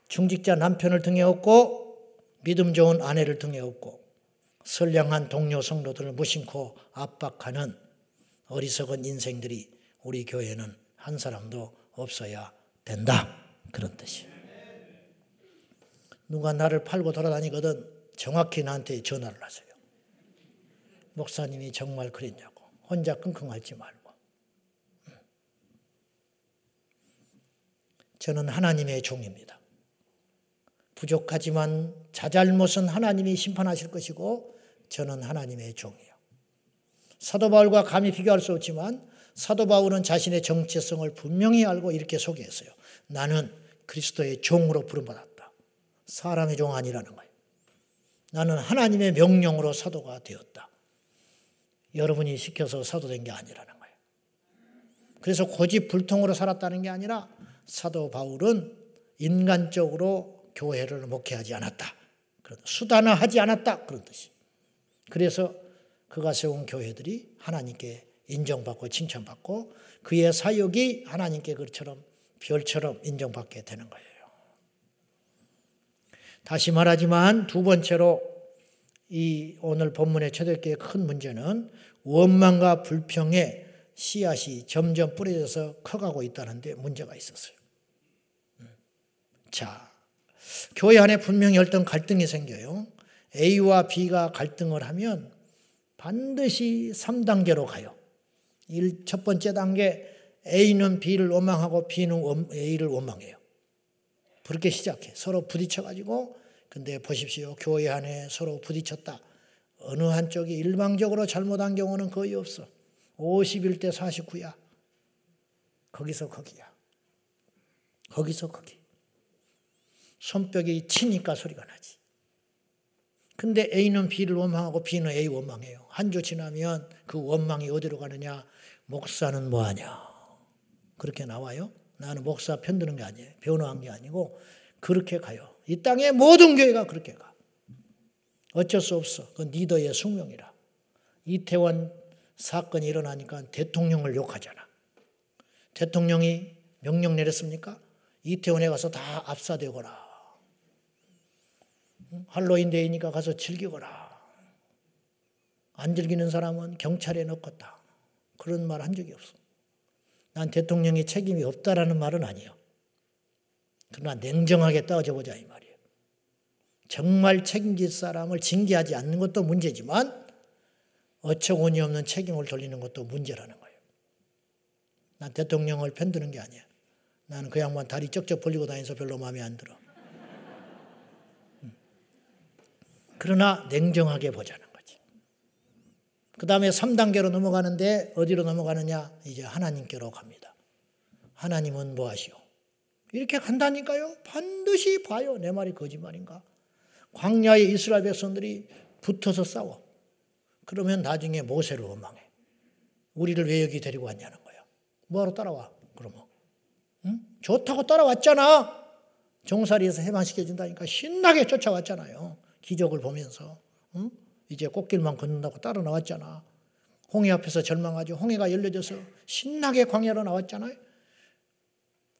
중직자 남편을 등에 업고 믿음 좋은 아내를 등에 업고 선량한 동료 성도들을 무심코 압박하는 어리석은 인생들이 우리 교회는 한 사람도 없어야 된다. 그런 뜻이에요. 누가 나를 팔고 돌아다니거든 정확히 나한테 전화를 하세요. 목사님이 정말 그랬냐고. 혼자 끙끙 앓지 말고. 저는 하나님의 종입니다. 부족하지만 자잘못은 하나님이 심판하실 것이고 저는 하나님의 종이에요. 사도 바울과 감히 비교할 수 없지만 사도 바울은 자신의 정체성을 분명히 알고 이렇게 소개했어요. 나는 그리스도의 종으로 부름받았다. 사람의 종 아니라는 거예요. 나는 하나님의 명령으로 사도가 되었다. 여러분이 시켜서 사도된 게 아니라는 거예요. 그래서 고집불통으로 살았다는 게 아니라 사도 바울은 인간적으로 교회를 목회하지 않았다. 수단화하지 않았다. 그런 뜻이. 그래서 그가 세운 교회들이 하나님께 인정받고 칭찬받고 그의 사역이 하나님께 그처럼 별처럼 인정받게 되는 거예요. 다시 말하지만 두 번째로 이 오늘 본문의 초대교회의 큰 문제는 원망과 불평의 씨앗이 점점 뿌려져서 커가고 있다는데 문제가 있었어요. 자, 교회 안에 분명히 어떤 갈등이 생겨요. A와 B가 갈등을 하면 반드시 3단계로 가요. 첫 번째 단계, A는 B를 원망하고 B는 A를 원망해요. 그렇게 시작해. 서로 부딪혀가지고, 근데 보십시오. 교회 안에 서로 부딪혔다. 어느 한쪽이 일방적으로 잘못한 경우는 거의 없어. 51대 49야. 거기서 거기야. 거기서 거기. 손뼉이 치니까 소리가 나지. 근데 A는 B를 원망하고 B는 A 원망해요. 한 주 지나면 그 원망이 어디로 가느냐? 목사는 뭐하냐? 그렇게 나와요. 나는 목사 편드는 게 아니에요. 변호한 게 아니고 그렇게 가요. 이 땅의 모든 교회가 그렇게 가. 어쩔 수 없어. 그 리더의 숙명이라. 이태원 사건이 일어나니까 대통령을 욕하잖아. 대통령이 명령 내렸습니까? 이태원에 가서 다 압사되거라. 할로윈 데이니까 가서 즐기거라. 안 즐기는 사람은 경찰에 넣겠다. 그런 말 한 적이 없어. 난 대통령이 책임이 없다라는 말은 아니에요. 그러나 냉정하게 따져보자 이 말이에요. 정말 책임질 사람을 징계하지 않는 것도 문제지만 어처구니 없는 책임을 돌리는 것도 문제라는 거예요. 난 대통령을 편드는 게 아니야. 나는 그 양반 다리 쩍쩍 벌리고 다니서 별로 마음에 안 들어. 음. 그러나 냉정하게 보자는 거지. 그 다음에 3단계로 넘어가는데 어디로 넘어가느냐? 이제 하나님께로 갑니다. 하나님은 뭐 하시오? 이렇게 간다니까요. 반드시 봐요. 내 말이 거짓말인가? 광야의 이스라엘 백성들이 붙어서 싸워. 그러면 나중에 모세를 원망해. 우리를 왜 여기 데리고 왔냐는 거야. 뭐하러 따라와? 그러면. 응? 좋다고 따라왔잖아. 종살이에서 해방시켜준다니까 신나게 쫓아왔잖아요. 기적을 보면서. 응? 이제 꽃길만 걷는다고 따라 나왔잖아. 홍해 앞에서 절망하죠. 홍해가 열려져서 신나게 광야로 나왔잖아요.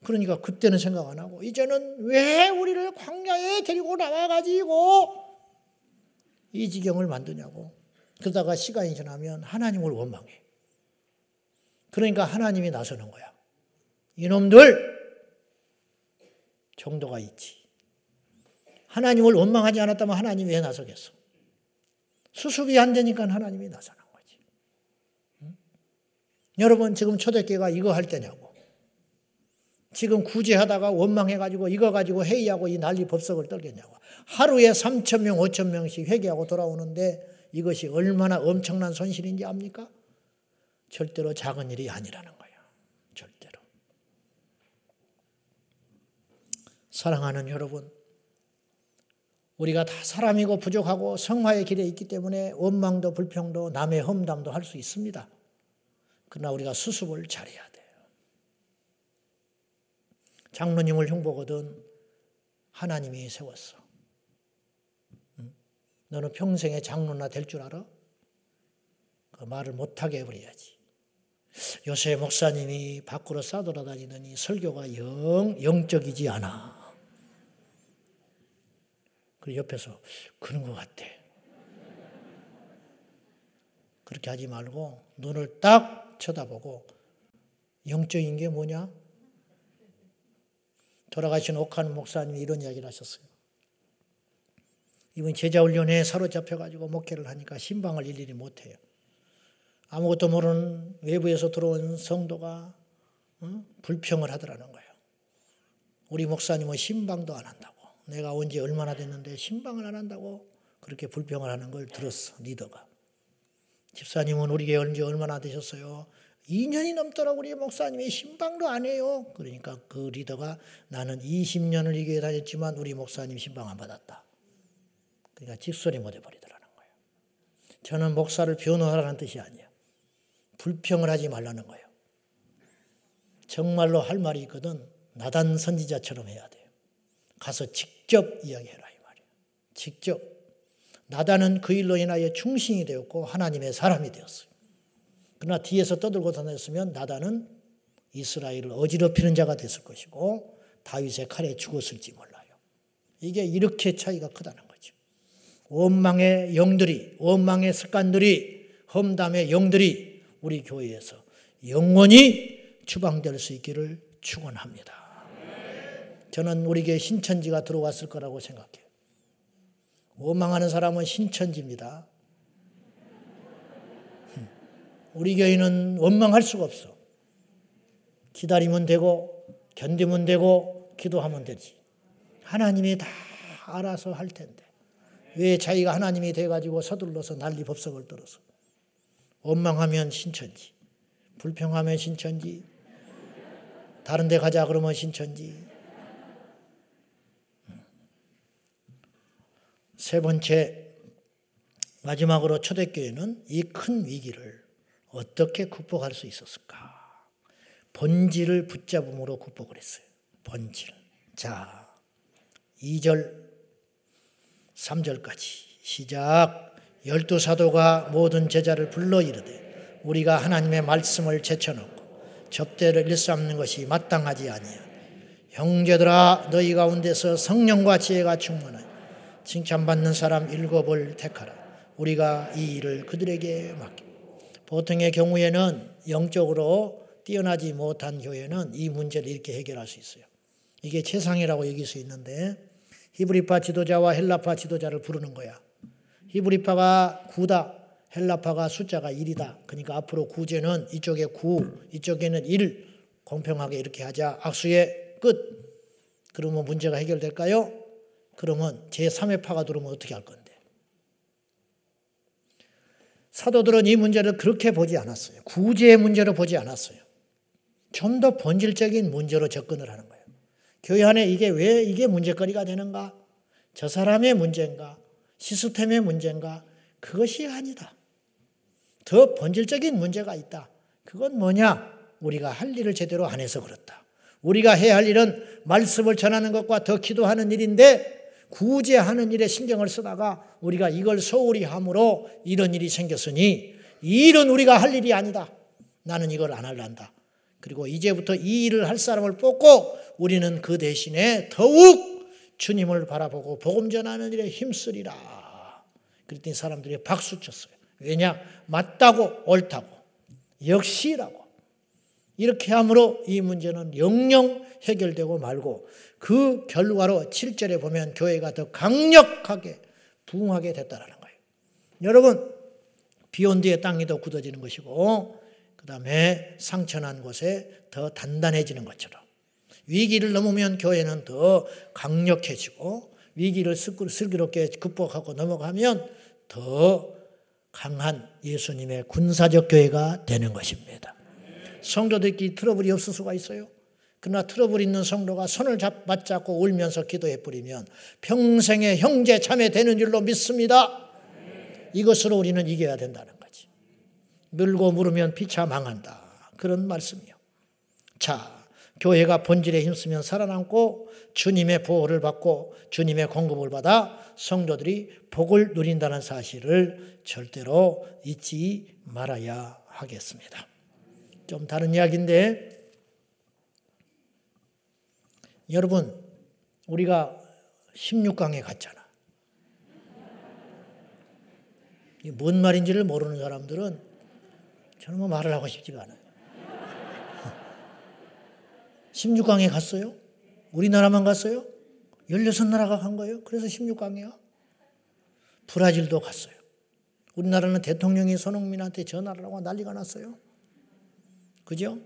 그러니까 그때는 생각 안 하고 이제는 왜 우리를 광야에 데리고 나와가지고 이 지경을 만드냐고. 그러다가 시간이 지나면 하나님을 원망해. 그러니까 하나님이 나서는 거야. 이놈들 정도가 있지. 하나님을 원망하지 않았다면 하나님이 왜 나서겠어? 수습이 안 되니까 하나님이 나서는 거지. 응? 여러분 지금 초대교회가 이거 할 때냐고. 지금 구제하다가 원망해가지고 이거 가지고 회의하고 이 난리 법석을 떨겠냐고. 하루에 3천 명, 5천 명씩 회개하고 돌아오는데 이것이 얼마나 엄청난 손실인지 압니까? 절대로 작은 일이 아니라는 거예요. 절대로. 사랑하는 여러분, 우리가 다 사람이고 부족하고 성화의 길에 있기 때문에 원망도 불평도 남의 험담도 할 수 있습니다. 그러나 우리가 수습을 잘해야 돼요. 장로님을 흉보거든 하나님이 세웠어. 너는 평생에 장로나 될 줄 알아? 그 말을 못하게 해버려야지. 요새 목사님이 밖으로 싸돌아다니더니 설교가 영, 영적이지 않아. 그리고 옆에서 그런 것 같아. 그렇게 하지 말고 눈을 딱 쳐다보고 영적인 게 뭐냐? 돌아가신 옥한 목사님이 이런 이야기를 하셨어요. 이번 제자훈련에 사로잡혀가지고 목회를 하니까 신방을 일일이 못해요. 아무것도 모르는 외부에서 들어온 성도가 어? 불평을 하더라는 거예요. 우리 목사님은 신방도 안 한다고. 내가 온 지 얼마나 됐는데 신방을 안 한다고 그렇게 불평을 하는 걸 들었어, 리더가. 집사님은 우리 교회 온지 얼마나 되셨어요? 2년이 넘더라고 우리 목사님이 신방도 안 해요. 그러니까 그 리더가 나는 20년을 이 교회 다녔지만 우리 목사님 신방 안 받았다. 그러니까 직설이 못 해버리더라는 거예요. 저는 목사를 변호하라는 뜻이 아니야. 불평을 하지 말라는 거예요. 정말로 할 말이 있거든 나단 선지자처럼 해야 돼요. 가서 직접 이야기해라 이 말이에요. 직접 나단은 그 일로 인하여 충신이 되었고 하나님의 사람이 되었어요. 그러나 뒤에서 떠들고 다녔으면 나단은 이스라엘을 어지럽히는 자가 됐을 것이고 다윗의 칼에 죽었을지 몰라요. 이게 이렇게 차이가 크다는 거죠. 원망의 영들이 원망의 습관들이 험담의 영들이 우리 교회에서 영원히 추방될 수 있기를 축원합니다. 저는 우리 교회 신천지가 들어왔을 거라고 생각해요. 원망하는 사람은 신천지입니다. 우리 교회는 원망할 수가 없어. 기다리면 되고 견디면 되고 기도하면 되지. 하나님이 다 알아서 할 텐데. 왜 자기가 하나님이 돼가지고 서둘러서 난리 법석을 떨어서 원망하면 신천지, 불평하면 신천지, 다른 데 가자 그러면 신천지. 세 번째, 마지막으로 초대교회는 이 큰 위기를 어떻게 극복할 수 있었을까? 본질을 붙잡음으로 극복을 했어요. 본질. 자, 2절 3절까지 시작 열두 사도가 모든 제자를 불러 이르되 우리가 하나님의 말씀을 제쳐놓고 접대를 일삼는 것이 마땅하지 아니야 형제들아 너희 가운데서 성령과 지혜가 충만하여 칭찬받는 사람 일곱을 택하라 우리가 이 일을 그들에게 맡기 보통의 경우에는 영적으로 뛰어나지 못한 교회는 이 문제를 이렇게 해결할 수 있어요 이게 최상이라고 여길 수 있는데 히브리파 지도자와 헬라파 지도자를 부르는 거야. 히브리파가 9다, 헬라파가 숫자가 1이다. 그러니까 앞으로 구제는 이쪽에 9, 이쪽에는 1 공평하게 이렇게 하자. 악수의 끝. 그러면 문제가 해결될까요? 그러면 제3의 파가 들어오면 어떻게 할 건데? 사도들은 이 문제를 그렇게 보지 않았어요. 구제의 문제로 보지 않았어요. 좀 더 본질적인 문제로 접근을 하는 거예요. 교회 안에 이게 왜 이게 문제거리가 되는가? 저 사람의 문제인가? 시스템의 문제인가? 그것이 아니다. 더 본질적인 문제가 있다. 그건 뭐냐? 우리가 할 일을 제대로 안 해서 그렇다. 우리가 해야 할 일은 말씀을 전하는 것과 더 기도하는 일인데 구제하는 일에 신경을 쓰다가 우리가 이걸 소홀히 함으로 이런 일이 생겼으니 이 일은 우리가 할 일이 아니다. 나는 이걸 안 할란다. 그리고 이제부터 이 일을 할 사람을 뽑고 우리는 그 대신에 더욱 주님을 바라보고 복음 전하는 일에 힘쓰리라. 그랬더니 사람들이 박수 쳤어요. 왜냐? 맞다고 옳다고 역시라고 이렇게 함으로 이 문제는 영영 해결되고 말고 그 결과로 7절에 보면 교회가 더 강력하게 부흥하게 됐다라는 거예요. 여러분 비온 뒤에 땅이 더 굳어지는 것이고 그 다음에 상처난 곳에 더 단단해지는 것처럼 위기를 넘으면 교회는 더 강력해지고 위기를 슬기롭게 극복하고 넘어가면 더 강한 예수님의 군사적 교회가 되는 것입니다. 성도들끼리 트러블이 없을 수가 있어요. 그러나 트러블 있는 성도가 손을 잡, 맞잡고 울면서 기도해 버리면 평생의 형제 자매 되는 줄로 믿습니다. 이것으로 우리는 이겨야 된다는 거지. 물고 물으면 피차 망한다. 그런 말씀이요. 자, 교회가 본질에 힘쓰면 살아남고 주님의 보호를 받고 주님의 공급을 받아 성도들이 복을 누린다는 사실을 절대로 잊지 말아야 하겠습니다. 좀 다른 이야기인데 여러분 우리가 16강에 갔잖아. 뭔 말인지를 모르는 사람들은 저는 뭐 말을 하고 싶지가 않아요. 16강에 갔어요? 우리나라만 갔어요? 16나라가 간 거예요. 그래서 16강이야. 브라질도 갔어요. 우리나라는 대통령이 손흥민한테 전화를 하고 난리가 났어요. 그죠?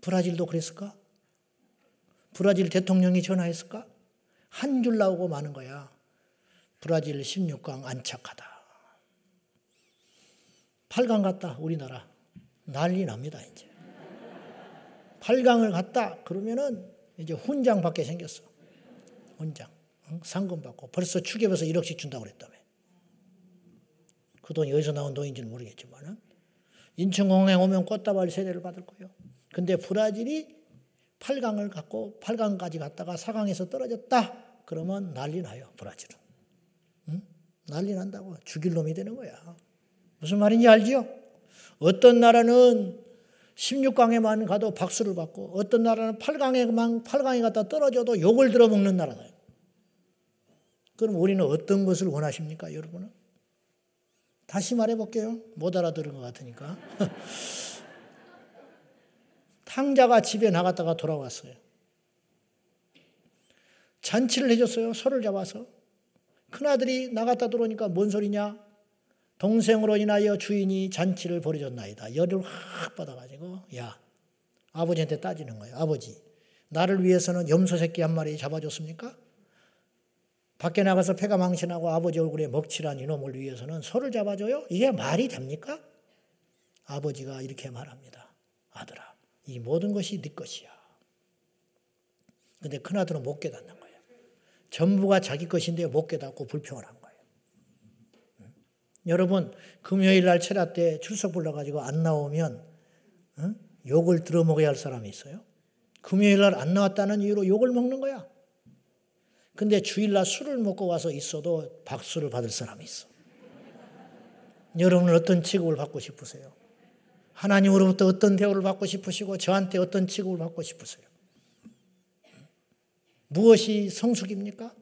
브라질도 그랬을까? 브라질 대통령이 전화했을까? 한 줄 나오고 마는 거야. 브라질 16강 안착하다. 8강 갔다, 우리나라. 난리 납니다, 이제. 8강을 갔다, 그러면은 이제 훈장 받게 생겼어. 훈장. 상금 받고. 벌써 추계해서 1억씩 준다고 그랬다며. 그 돈이 어디서 나온 돈인지는 모르겠지만은. 인천공항에 오면 꽃다발 세례를 받을 거예요. 근데 브라질이 8강을 갖고 8강까지 갔다가 4강에서 떨어졌다. 그러면 난리 나요, 브라질은. 응? 난리 난다고. 죽일 놈이 되는 거야. 무슨 말인지 알지요? 어떤 나라는 16강에만 가도 박수를 받고 어떤 나라는 8강에만 8강에 갔다 떨어져도 욕을 들어먹는 나라다. 그럼 우리는 어떤 것을 원하십니까, 여러분은? 다시 말해 볼게요. 못 알아들은 것 같으니까. 탕자가 집에 나갔다가 돌아왔어요. 잔치를 해줬어요. 소를 잡아서. 큰아들이 나갔다 들어오니까 뭔 소리냐? 동생으로 인하여 주인이 잔치를 벌여줬나이다. 열을 확 받아가지고, 야, 아버지한테 따지는 거예요. 아버지, 나를 위해서는 염소 새끼 한 마리 잡아줬습니까? 밖에 나가서 폐가 망신하고 아버지 얼굴에 먹칠한 이놈을 위해서는 소를 잡아줘요? 이게 말이 됩니까? 아버지가 이렇게 말합니다. 아들아, 이 모든 것이 네 것이야. 근데 큰아들은 못 깨닫는 거예요. 전부가 자기 것인데 못 깨닫고 불평을 한 거예요. 응? 여러분, 금요일 날 철야 때 출석 불러가지고 안 나오면 응? 욕을 들어먹어야 할 사람이 있어요. 금요일 날 안 나왔다는 이유로 욕을 먹는 거야. 근데 주일날 술을 먹고 와서 있어도 박수를 받을 사람이 있어. 여러분은 어떤 취급을 받고 싶으세요? 하나님으로부터 어떤 대우를 받고 싶으시고 저한테 어떤 취급을 받고 싶으세요? 무엇이 성숙입니까?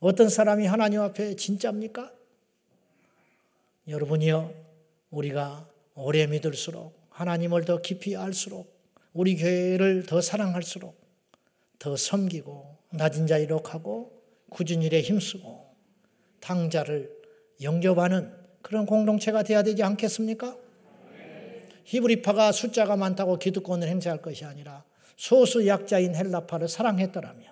어떤 사람이 하나님 앞에 진짜입니까? 여러분이요, 우리가 오래 믿을수록 하나님을 더 깊이 알수록 우리 교회를 더 사랑할수록 더 섬기고 낮은 자 이룩하고 굳은 일에 힘쓰고 탕자를 영접하는 그런 공동체가 되어야 되지 않겠습니까? 히브리파가 숫자가 많다고 기득권을 행사할 것이 아니라 소수 약자인 헬라파를 사랑했더라면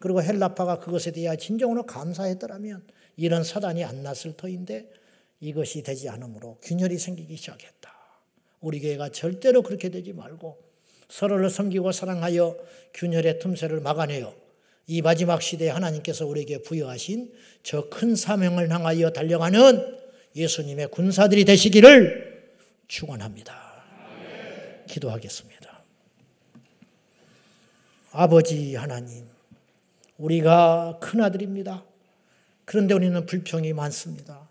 그리고 헬라파가 그것에 대해 진정으로 감사했더라면 이런 사단이 안 났을 터인데 이것이 되지 않으므로 균열이 생기기 시작했다. 우리 교회가 절대로 그렇게 되지 말고 서로를 섬기고 사랑하여 균열의 틈새를 막아내어 이 마지막 시대에 하나님께서 우리에게 부여하신 저 큰 사명을 향하여 달려가는 예수님의 군사들이 되시기를 축원합니다. 기도하겠습니다. 아버지 하나님, 우리가 큰 아들입니다. 그런데 우리는 불평이 많습니다.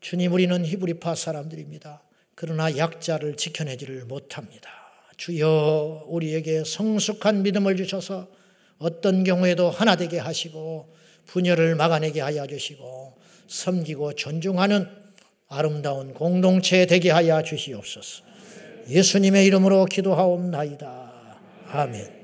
주님, 우리는 히브리파 사람들입니다. 그러나 약자를 지켜내지를 못합니다. 주여, 우리에게 성숙한 믿음을 주셔서 어떤 경우에도 하나 되게 하시고 분열을 막아내게 하여 주시고 섬기고 존중하는 아름다운 공동체 되게 하여 주시옵소서. 예수님의 이름으로 기도하옵나이다. 아멘.